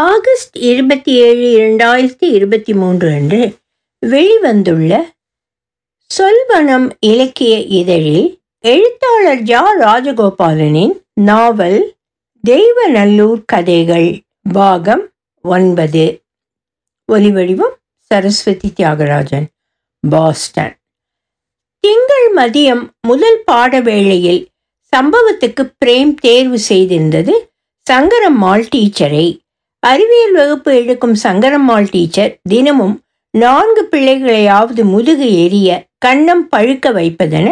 August இருபத்தி ஏழு இரண்டாயிரத்தி இருபத்தி மூன்று அன்று வெளிவந்துள்ள சொல்வனம் இலக்கிய இதழில் எழுத்தாளர் ஜா ராஜகோபாலனின் நாவல் தெய்வநல்லூர் கதைகள் பாகம் ஒன்பது. ஒலிவடிவம் சரஸ்வதி தியாகராஜன் பாஸ்டன். திங்கள் மதியம் முதல் பாட வேளையில் சம்பவத்துக்கு பிரேம் தேர்வு செய்திருந்தது சங்கரம்மாள் டீச்சரை. அறிவியல் வகுப்பு எடுக்கும் சங்கரம்மாள் டீச்சர் தினமும் நான்கு பிள்ளைகளையாவது முதுகு எரிய கண்ணம் பழுக்க வைப்பதென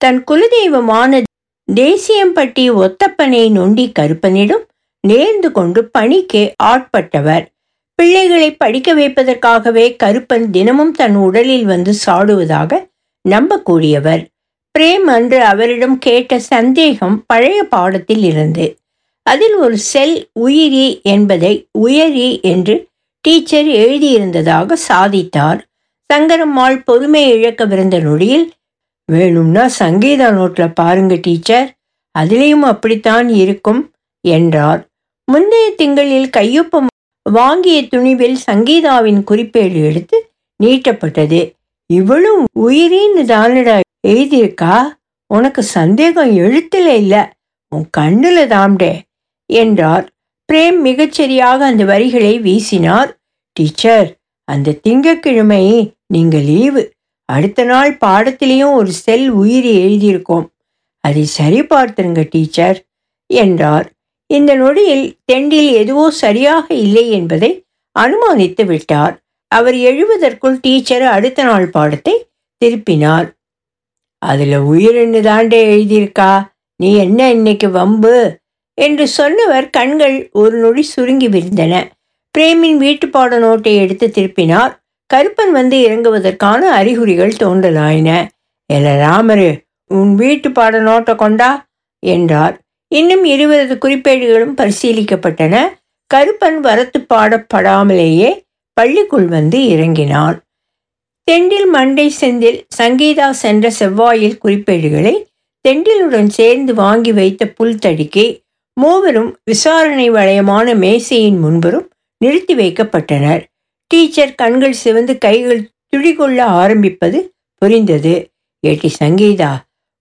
தன் குலதெய்வமான தேசியம்பட்டி ஒத்தப்பனை நொண்டி கருப்பனிடம் நேர்ந்து கொண்டு பணிக்கு ஆட்பட்டவர். பிள்ளைகளை படிக்க வைப்பதற்காகவே கருப்பன் தினமும் தன் உடலில் வந்து சாடுவதாக நம்பக்கூடியவர். பிரேம் அன்று அவரிடம் கேட்ட சந்தேகம் பழைய பாடத்தில் இருந்து அதில் ஒரு செல் உயிரி என்பதை உயரி என்று டீச்சர் எழுதியிருந்ததாக சாதித்தார். சங்கரம்மாள் பொறுமை இழக்கவிருந்த நொடியில் வேணும்னா சங்கீதா நோட்டில் பாருங்க டீச்சர் அதிலேயும் அப்படித்தான் இருக்கும் என்றார். முந்தைய திங்களில் கையொப்பம் வாங்கிய துணிவில் சங்கீதாவின் குறிப்பேடு எடுத்து நீட்டப்பட்டது. இவளும் உயிரின்னு தானடா எழுதியிருக்கா? உனக்கு சந்தேகம் எழுத்துல இல்லை. உன் கண்ணில் தாம்டே. என்றார். பிரேம் மிகச்சரியாக அந்த வரிகளை வீசினார். டீச்சர் அந்த திங்கக்கிழமை நீங்கள் லீவு. அடுத்த நாள் பாடத்திலையும் ஒரு செல் உயிரி எழுதியிருக்கோம். அதை சரி பார்த்துருங்க டீச்சர் என்றார். இந்த நொடியில் தெண்டில் எதுவோ சரியாக இல்லை என்பதை அனுமானித்து விட்டார். அவர் எழுவதற்குள் டீச்சர் அடுத்த நாள் பாடத்தை திருப்பினார். அதில் உயிரின்னு தாண்டே எழுதியிருக்கா? நீ என்ன இன்னைக்கு வம்பு? என்று சொன்னவர் கண்கள் ஒரு நொடி சுருங்கி விழுந்தன பிரேமின் வீட்டுப்பாட நோட்டை எடுத்து திருப்பினார். கருப்பன் வந்து இறங்குவதற்கான அறிகுறிகள் தோன்றலாயின. எல ராமரு உன் வீட்டு பாட நோட்டை கொண்டா? என்றார். இன்னும் இருவரது குறிப்பேடுகளும் பரிசீலிக்கப்பட்டன. கருப்பன் வரத்து பாடப்படாமலேயே பள்ளிக்குள் வந்து இறங்கினான் தெண்டில் மண்டை செந்தில் சங்கீதா சென்ற செவ்வாயில் குறிப்பேடுகளை தெண்டிலுடன் சேர்ந்து வாங்கி வைத்த புல்தடிக்கு மூவரும் விசாரணை வளையமான மேசையின் முன்புறம் நிறுத்தி வைக்கப்பட்டனர். டீச்சர் கண்கள் சிவந்து கைகள் துடிகொள்ள ஆரம்பிப்பது புரிந்தது. ஏட்டி சங்கீதா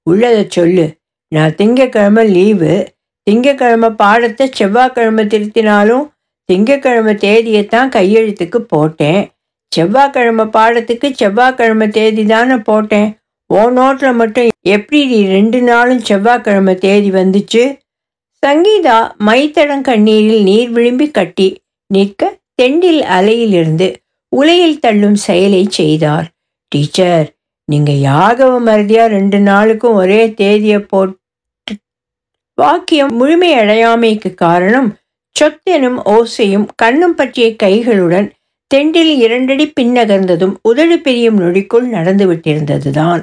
உள்ளதை சொல்லு. நான் திங்கக்கிழமை லீவு. திங்கக்கிழமை பாடத்தை செவ்வாய்க்கிழமை திருத்தினாலும் திங்கக்கிழமை தேதியைத்தான் கையெழுத்துக்கு போட்டேன். செவ்வாய்க்கிழமை பாடத்துக்கு செவ்வாய்க்கிழமை தேதி தானே போட்டேன். ஓ நோட்டில் மட்டும் எப்படி ரெண்டு நாளும் செவ்வாய்க்கிழமை தேதி வந்துச்சு? சங்கீதா மைத்தடம் கண்ணீரில் நீர் விழும்பி கட்டி நிற்க தெண்டில் அலையிலிருந்து உலையில் தள்ளும் செயலை செய்தார். டீச்சர் நீங்க யாகவ மருதியாக ரெண்டு நாளுக்கும் ஒரே தேதியை போட்டு வாக்கியம் முழுமையடையாமைக்கு காரணம் சொத்தெனும் ஓசையும் கண்ணும் பற்றிய கைகளுடன் தெண்டில் இரண்டடி பின்னகர்ந்ததும் உதடு பிரியும் நொடிக்குள் நடந்துவிட்டிருந்ததுதான்.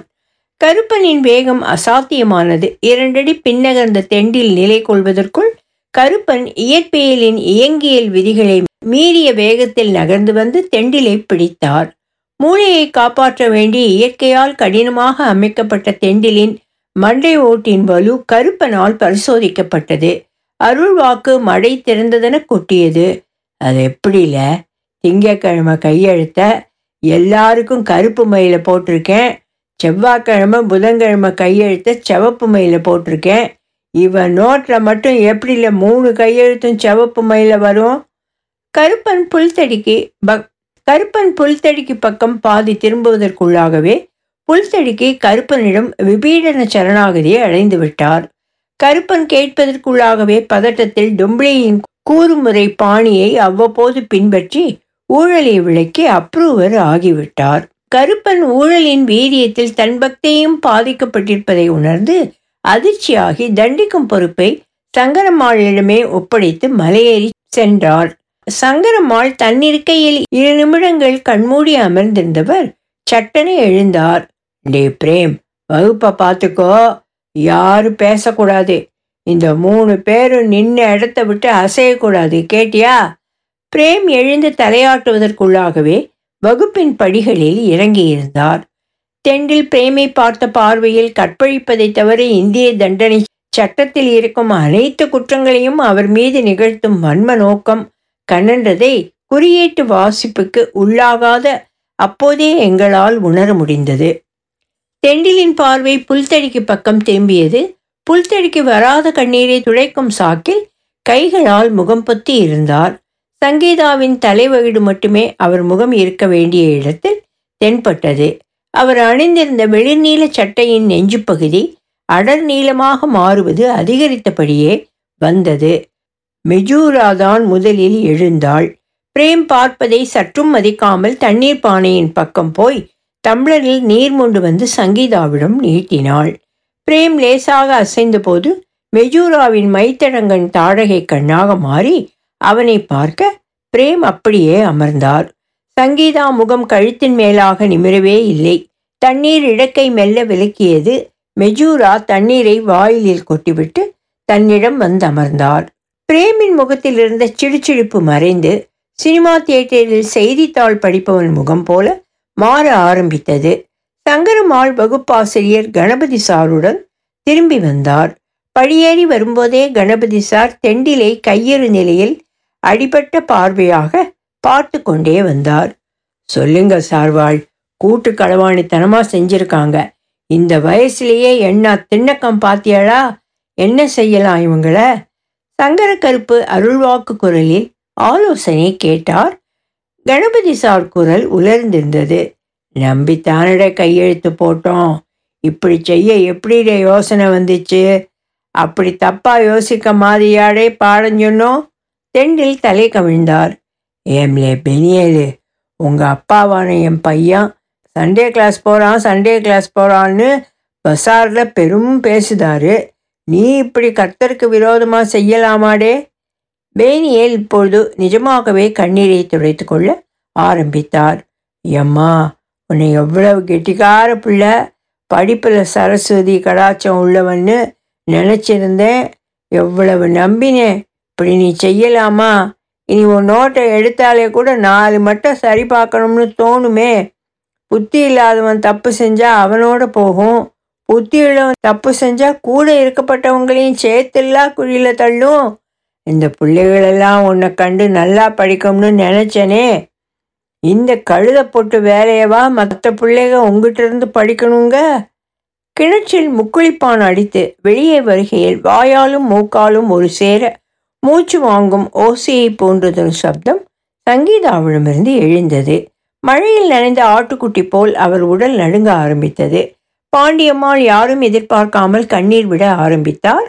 கருப்பனின் வேகம் அசாத்தியமானது. இரண்டடி பின்னகர்ந்த தெண்டில் நிலை கொள்வதற்குள் கருப்பன் இயற்பியலின் இயங்கியல் விதிகளை மீறிய வேகத்தில் நகர்ந்து வந்து தெண்டிலை பிடித்தார். மூளையை காப்பாற்ற வேண்டிய இயற்கையால் கடினமாக அமைக்கப்பட்ட தெண்டிலின் மண்டை ஓட்டின் வலு கருப்பனால் பரிசோதிக்கப்பட்டது. அருள்வாக்கு மடை திறந்ததென கொட்டியது. அது எப்படில? திங்கக்கிழமை கையெழுத்த எல்லாருக்கும் கருப்பு மயில போட்டிருக்கேன். செவ்வாய்க்கிழமை புதன்கிழமை கையெழுத்த சிவப்பு மயில போட்டிருக்கேன். இவன் நோட்டில் மட்டும் எப்படில மூணு கையெழுத்தும் சிவப்பு மயில வரும்? கருப்பன் புல்தடிக்கு பக் கருப்பன் புல்தடிக்கு பக்கம் பாதி திரும்புவதற்குள்ளாகவே புல்தடிக்கு கருப்பனிடம் விபீடன சரணாகதியை அடைந்து விட்டார். கருப்பன் கேட்பதற்குள்ளாகவே பதட்டத்தில் டொம்பிளியின் கூறுமுறை பாணியை அவ்வப்போது பின்பற்றி ஊழலை விளக்கி அப்ரூவர் ஆகிவிட்டார். கருப்பன் ஊழலின் வீரியத்தில் தன் பக்தியும் பாதிக்கப்பட்டிருப்பதை உணர்ந்து அதிர்ச்சியாகி தண்டிக்கும் பொறுப்பை சங்கரம்மாளிடமே ஒப்படைத்து மலையேறி சென்றார். சங்கரம்மாள் தன்னிருக்கையில் இரு நிமிடங்கள் கண்மூடி அமர்ந்திருந்தவர் சட்டனை எழுந்தார். டே பிரேம் வகுப்பை பார்த்துக்கோ. யாரும் பேசக்கூடாது. இந்த மூணு பேரும் நின்று இடத்த விட்டு அசையக்கூடாது. கேட்டியா? பிரேம் எழுந்து தலையாட்டுவதற்குள்ளாகவே வகுப்பின் படிகளில் இறங்கியிருந்தார். தெண்டில் பிரேமை பார்த்த பார்வையில் கற்பழிப்பதை தவிர இந்திய தண்டனை சட்டத்தில் இருக்கும் அனைத்து குற்றங்களையும் அவர் மீது நிகழ்த்தும் வன்ம நோக்கம் கண்ணன்றதை குறியீட்டு வாசிப்புக்கு உள்ளாகாத அப்போதே எங்களால் உணர முடிந்தது. தெண்டிலின் பார்வை புல்தடிக்கு பக்கம் திரும்பியது. புல்தடிக்கு வராத கண்ணீரை துடைக்கும் சாக்கில் கைகளால் முகம் பொத்தி இருந்தார். சங்கீதாவின் தலைவகிடு மட்டுமே அவர் முகம் இருக்க வேண்டிய இடத்தில் தென்பட்டது. அவர் அணிந்திருந்த வெளிர்நீல சட்டையின் நெஞ்சு பகுதி அடர் நீளமாக மாறுவது அதிகரித்தபடியே வந்தது. மெஜூராதான் முதலில் எழுந்தாள். பிரேம் பார்ப்பதை சற்றும் மதிக்காமல் தண்ணீர் பானையின் பக்கம் போய் டம்ளரில் நீர் மொண்டு வந்து சங்கீதாவிடம் நீட்டினாள். பிரேம் லேசாக அசைந்தபோது மெஜூராவின் மைத்தடங்கன் தாடகை கண்ணாக மாறி அவனை பார்க்க பிரேம் அப்படியே அமர்ந்தார் சங்கீதா முகம் கழுத்தின் மேலாக நிமிரவே இல்லை. தண்ணீர் இடக்கை மெல்ல விலக்கியது. மெஜூரா தண்ணீரை வாயிலில் கொட்டிவிட்டு தன்னிடம் வந்து அமர்ந்தார் பிரேமின் முகத்தில் இருந்த சிடுச்சிடுப்பு மறைந்து சினிமா தியேட்டரில் செய்தித்தாள் படிப்பவன் முகம் போல மாற ஆரம்பித்தது. சங்கரமாள் வகுப்பாசிரியர் கணபதி சாருடன் திரும்பி வந்தார். படியேறி வரும்போதே கணபதி சார் தெண்டிலை கையெறு நிலையில் அடிபட்ட பார்வையாக பார்த்து கொண்டே வந்தார். சொல்லுங்க சார்வாள் கூட்டு களவாணித்தனமா செஞ்சிருக்காங்க. இந்த வயசுலேயே என்ன திண்ணக்கம் பாத்தியாளா? என்ன செய்யலாம் இவங்கள? சங்கர கருப்பு அருள்வாக்கு குரலில் ஆலோசனை கேட்டார். கணபதி சார் குரல் உலர்ந்திருந்தது. நம்பித்தானட கையெழுத்து போட்டோம். இப்படி செய்ய எப்படிட யோசனை வந்துச்சு? அப்படி தப்பா யோசிக்க மாதிரியாடே பாடம் சொன்னோம். தெண்டில் தலை கவிழ்ந்தார். ஏம்லே பெனியலு உங்கள் அப்பாவான என் பையன் சண்டே கிளாஸ் போகிறான் சண்டே கிளாஸ் போகிறான்னு பசாரில் பெரும் பேசுதாரு. நீ இப்படி கர்த்தருக்கு விரோதமாக செய்யலாமாடே? பேனியல் இப்பொழுது நிஜமாகவே கண்ணீரை துடைத்து கொள்ள ஆரம்பித்தார். எம்மா உன்னை எவ்வளவு கெட்டிக்கார பிள்ளை படிப்பில் சரஸ்வதி கடாச்சம் உள்ளவன்னு நினச்சிருந்தேன். எவ்வளவு நம்பினேன். இப்படி நீ செய்யலாமா? இனி உன் நோட்டை எடுத்தாலே கூட நாலு மட்டும் சரி பார்க்கணும்னு தோணுமே. புத்தி இல்லாதவன் தப்பு செஞ்சால் அவனோட போகும். புத்தி உள்ளவன் தப்பு செஞ்சால் கூட இருக்கப்பட்டவங்களையும் சேர்த்துல்லா குழியில் தள்ளும். இந்த பிள்ளைகளெல்லாம் உன்னை கண்டு நல்லா படிக்கும்னு நினச்சனே. இந்த கழுத போட்டு வேலையவா மற்ற பிள்ளைக உங்ககிட்ட இருந்து படிக்கணுங்க. கிணற்றில் முக்குளிப்பான் அடித்து வெளியே வருகையில் வாயாலும் மூக்காலும் ஒரு சேர மூச்சு வாங்கும் ஓசையை போன்றதொரு சப்தம் சங்கீதாவிடமிருந்து எழுந்தது. மழையில் நனைந்த ஆட்டுக்குட்டி போல் அவர் உடல் நடுங்க ஆரம்பித்தது. பாண்டியம்மாள் யாரும் எதிர்பார்க்காமல் கண்ணீர் விட ஆரம்பித்தார்.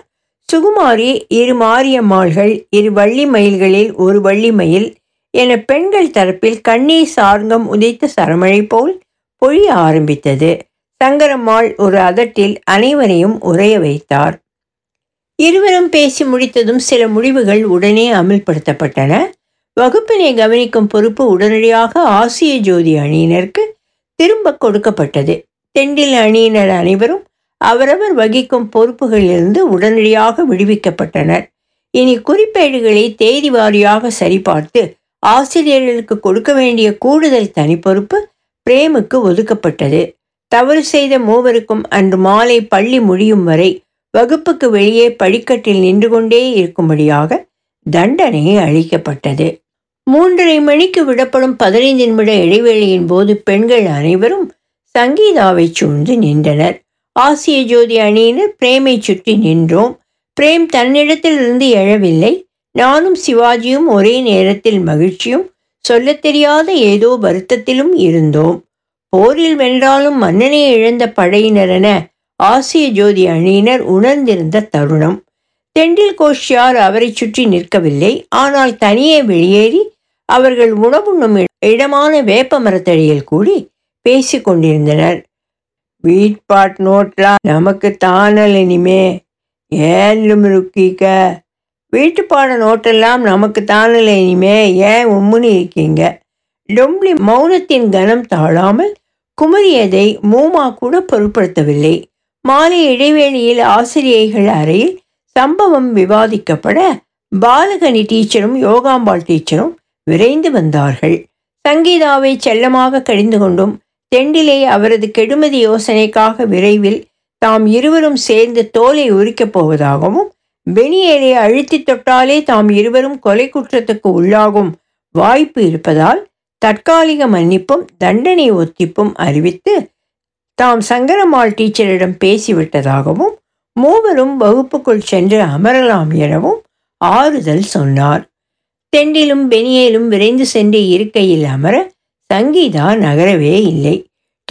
சுகுமாரி இரு மாரியம்மாள்கள் இரு வள்ளி மயில்களில் ஒரு வள்ளி மயில் என பெண்கள் தரப்பில் கண்ணீர் சார்ங்கம் உதைத்த சரமழை போல் பொழிய ஆரம்பித்தது. சங்கரம்மாள் ஒரு அதட்டில் அனைவரையும் உரைய வைத்தார். இருவரும் பேசி முடித்ததும் சில முடிவுகள் உடனே அமல்படுத்தப்பட்டன. வகுப்பினை கவனிக்கும் பொறுப்பு உடனடியாக ஆசிய ஜோதி அணியினருக்கு திரும்ப கொடுக்கப்பட்டது. தெண்டில் அணியினர் அனைவரும் அவரவர் வகிக்கும் பொறுப்புகளிலிருந்து உடனடியாக விடுவிக்கப்பட்டனர். இனி குறிப்பேடுகளை தேதி வாரியாக சரிபார்த்து ஆசிரியர்களுக்கு கொடுக்க வேண்டிய கூடுதல் தனிப்பொறுப்பு பிரேமுக்கு ஒதுக்கப்பட்டது. தவறு செய்த மூவருக்கும் அன்று மாலை பள்ளி முடியும் வரை வகுப்புக்கு வெளியே படிக்கட்டில் நின்று கொண்டே இருக்கும்படியாக தண்டனை அளிக்கப்பட்டது. மூன்றரை மணிக்கு விடப்படும் பதினைந்து நிமிட இடைவேளையின் போது பெண்கள் அனைவரும் சங்கீதாவை சூழ்ந்து நின்றனர். ஆசிய ஜோதி அணியினர் பிரேமை சுற்றி நின்றோம். பிரேம் தன்னிடத்தில் இருந்து எழவில்லை. நானும் சிவாஜியும் ஒரே நேரத்தில் மகிழ்ச்சியும் சொல்லத் தெரியாத ஏதோ வருத்தத்திலும் இருந்தோம். போரில் வென்றாலும் மன்னனை இழந்த படையினரென ஆசிய ஜோதி அணியினர் உணர்ந்திருந்த தருணம். தெண்டில் கோஷ்யார் அவரை சுற்றி நிற்கவில்லை. ஆனால் தனியே வெளியேறி அவர்கள் உணவுண்ணும் இடமான வேப்ப மரத்தடியில் கூடி பேசிக் கொண்டிருந்தனர். வீட்பாட் நோட்லாம் நமக்கு தானல் இனிமே. ஏன்லும் ருக்கிக்க வீட்டுப்பாட நோட்டெல்லாம் நமக்கு தானல் இனிமே. ஏன் உம்முன்னு இருக்கீங்க? டொம்ப்ளி மௌனத்தின் கனம் தாழாமல் குமரியதை மூமா கூட பொருட்படுத்தவில்லை. மாலை இடைவேளையில் ஆசிரியைகள் அறையில் சம்பவம் விவாதிக்கப்பட பாலகனி டீச்சரும் யோகாம்பாள் டீச்சரும் விரைந்து வந்தார்கள். சங்கீதாவை செல்லமாக கடிந்து கொண்டும் தெண்டிலே அவரது கெடுமதி யோசனைக்காக விரைவில் தாம் இருவரும் சேர்ந்து தோலை உரிக்கப் போவதாகவும் பெனியேலை அழுத்தி தொட்டாலே தாம் இருவரும் கொலை குற்றத்துக்கு உள்ளாகும் வாய்ப்பு இருப்பதால் தற்காலிக மன்னிப்பும் தண்டனை ஒத்திப்பும் அறிவித்து தாம் சங்கரம்மாள் டீச்சரிடம் பேசிவிட்டதாகவும் மூவரும் வகுப்புக்குள் சென்று அமரலாம் எனவும் ஆறுதல் சொன்னார். தெண்டிலும் பெனியேலும் விரைந்து சென்று இருக்கையில் அமர சங்கீதா நகரவே இல்லை.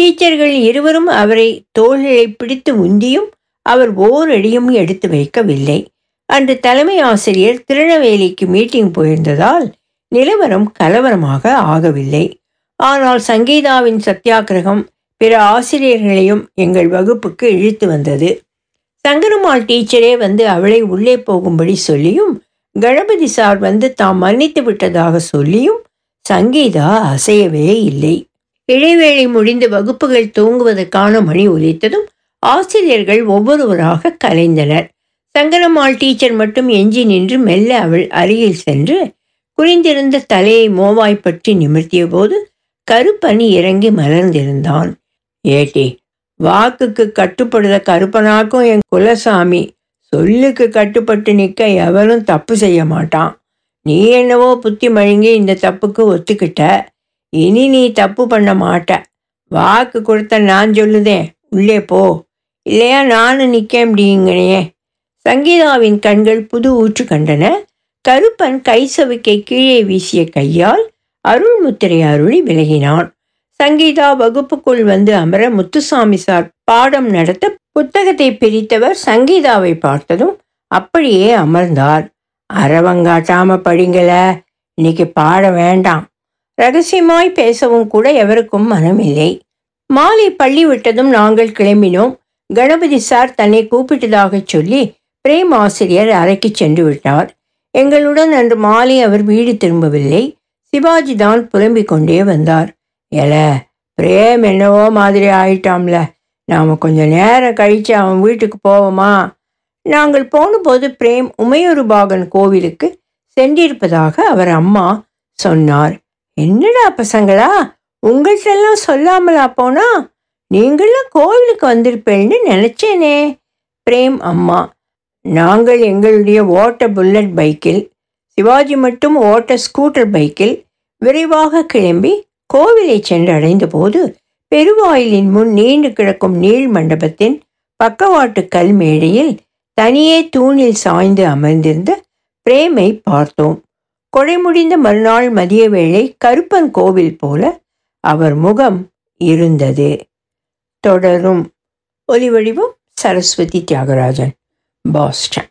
டீச்சர்கள் இருவரும் அவரை தோள்களை பிடித்து உந்தியும் அவர் ஓரடியும் எடுத்து வைக்கவில்லை. அன்று தலைமை ஆசிரியர் திருநெல்வேலிக்கு மீட்டிங் போயிருந்ததால் நிலவரம் கலவரமாக ஆகவில்லை. ஆனால் சங்கீதாவின் சத்தியாகிரகம் பிற ஆசிரியர்களையும் எங்கள் வகுப்புக்கு இழுத்து வந்தது. சங்கரம்மாள் டீச்சரே வந்து அவளை உள்ளே போகும்படி சொல்லியும் கணபதி சார் வந்து தாம் மன்னித்து விட்டதாக சொல்லியும் சங்கீதா அசையவே இல்லை. இடைவேளை முடிந்து வகுப்புகள் தூங்குவதற்கான மணி ஒலித்ததும் ஆசிரியர்கள் ஒவ்வொருவராக கலைந்தனர். சங்கரம்மாள் டீச்சர் மட்டும் எஞ்சி நின்று மெல்ல அவள் அருகில் சென்று குறிந்திருந்த தலையை மோவாய்ப்பற்றி நிமிர்த்திய போது கருப்பணி இறங்கி மலர்ந்திருந்தான். ஏட்டி வாக்குக்கு கட்டுப்படுத கருப்பனாக்கும் என் குலசாமி. சொல்லுக்கு கட்டுப்பட்டு நிற்க எவரும் தப்பு செய்ய மாட்டான். நீ என்னவோ புத்தி மழுங்கி இந்த தப்புக்கு ஒத்துக்கிட்ட. இனி நீ தப்பு பண்ண மாட்ட. வாக்கு கொடுத்த நான் சொல்லுதேன் உள்ளே போ. இல்லையா நானும் நிற்க முடியுங்கனே சங்கீதாவின் கண்கள் புது ஊற்று கண்டன. கருப்பன் கைசவிக்கை கீழே வீசிய கையால் அருள்முத்திரை அருளி விலகினான். சங்கீதா வகுப்புக்குள் வந்து அமர முத்துசாமி சார் பாடம் நடத்த புத்தகத்தை பிரித்தவர் சங்கீதாவை பார்த்ததும் அப்படியே அமர்ந்தார். அறவங்காட்டாம படிங்கள இன்னைக்கு பாட வேண்டாம். ரகசியமாய் பேசவும் கூட எவருக்கும் மனமில்லை. மாலை பள்ளி விட்டதும் நாங்கள் கிளம்பினோம். கணபதி சார் தன்னை கூப்பிட்டதாக சொல்லி பிரேம் ஆசிரியர் அறைக்கு சென்று விட்டார். எங்களுடன் அன்று மாலை அவர் வீடு திரும்பவில்லை. சிவாஜி தான் புலம்பிக் கொண்டே வந்தார். எல பிரேம் என்னவோ மாதிரி ஆயிட்டாம்ல. நாம் கொஞ்சம் நேரம் கழித்து அவன் வீட்டுக்கு போவோமா? நாங்கள் போனபோது பிரேம் உமையொரு பாகன் கோவிலுக்கு சென்றிருப்பதாக அவர் அம்மா சொன்னார். என்னடா பசங்களா? உங்கள்கிட்டெல்லாம் சொல்லாமலா போனா? நீங்களும் கோவிலுக்கு வந்திருப்பேன்னு நினச்சேனே. பிரேம் அம்மா நாங்கள் எங்களுடைய ஓட்ட புல்லட் பைக்கில் சிவாஜி மட்டும் ஓட்ட ஸ்கூட்டர் பைக்கில் விரைவாக கிளம்பி கோவிலை சென்றடைந்த போது பெருவாயிலின் முன் நீண்டு கிடக்கும் நீள் மண்டபத்தின் பக்கவாட்டு கல் மேடையில் தனியே தூணில் சாய்ந்து அமர்ந்திருந்த பிரேமை பார்த்தோம். கொடை முடிந்த மறுநாள் மதிய வேளை கருப்பன் கோவில் போல அவர் முகம் இருந்தது. தொடரும். ஒலிவடிவம் சரஸ்வதி தியாகராஜன் பாஸ்டன்.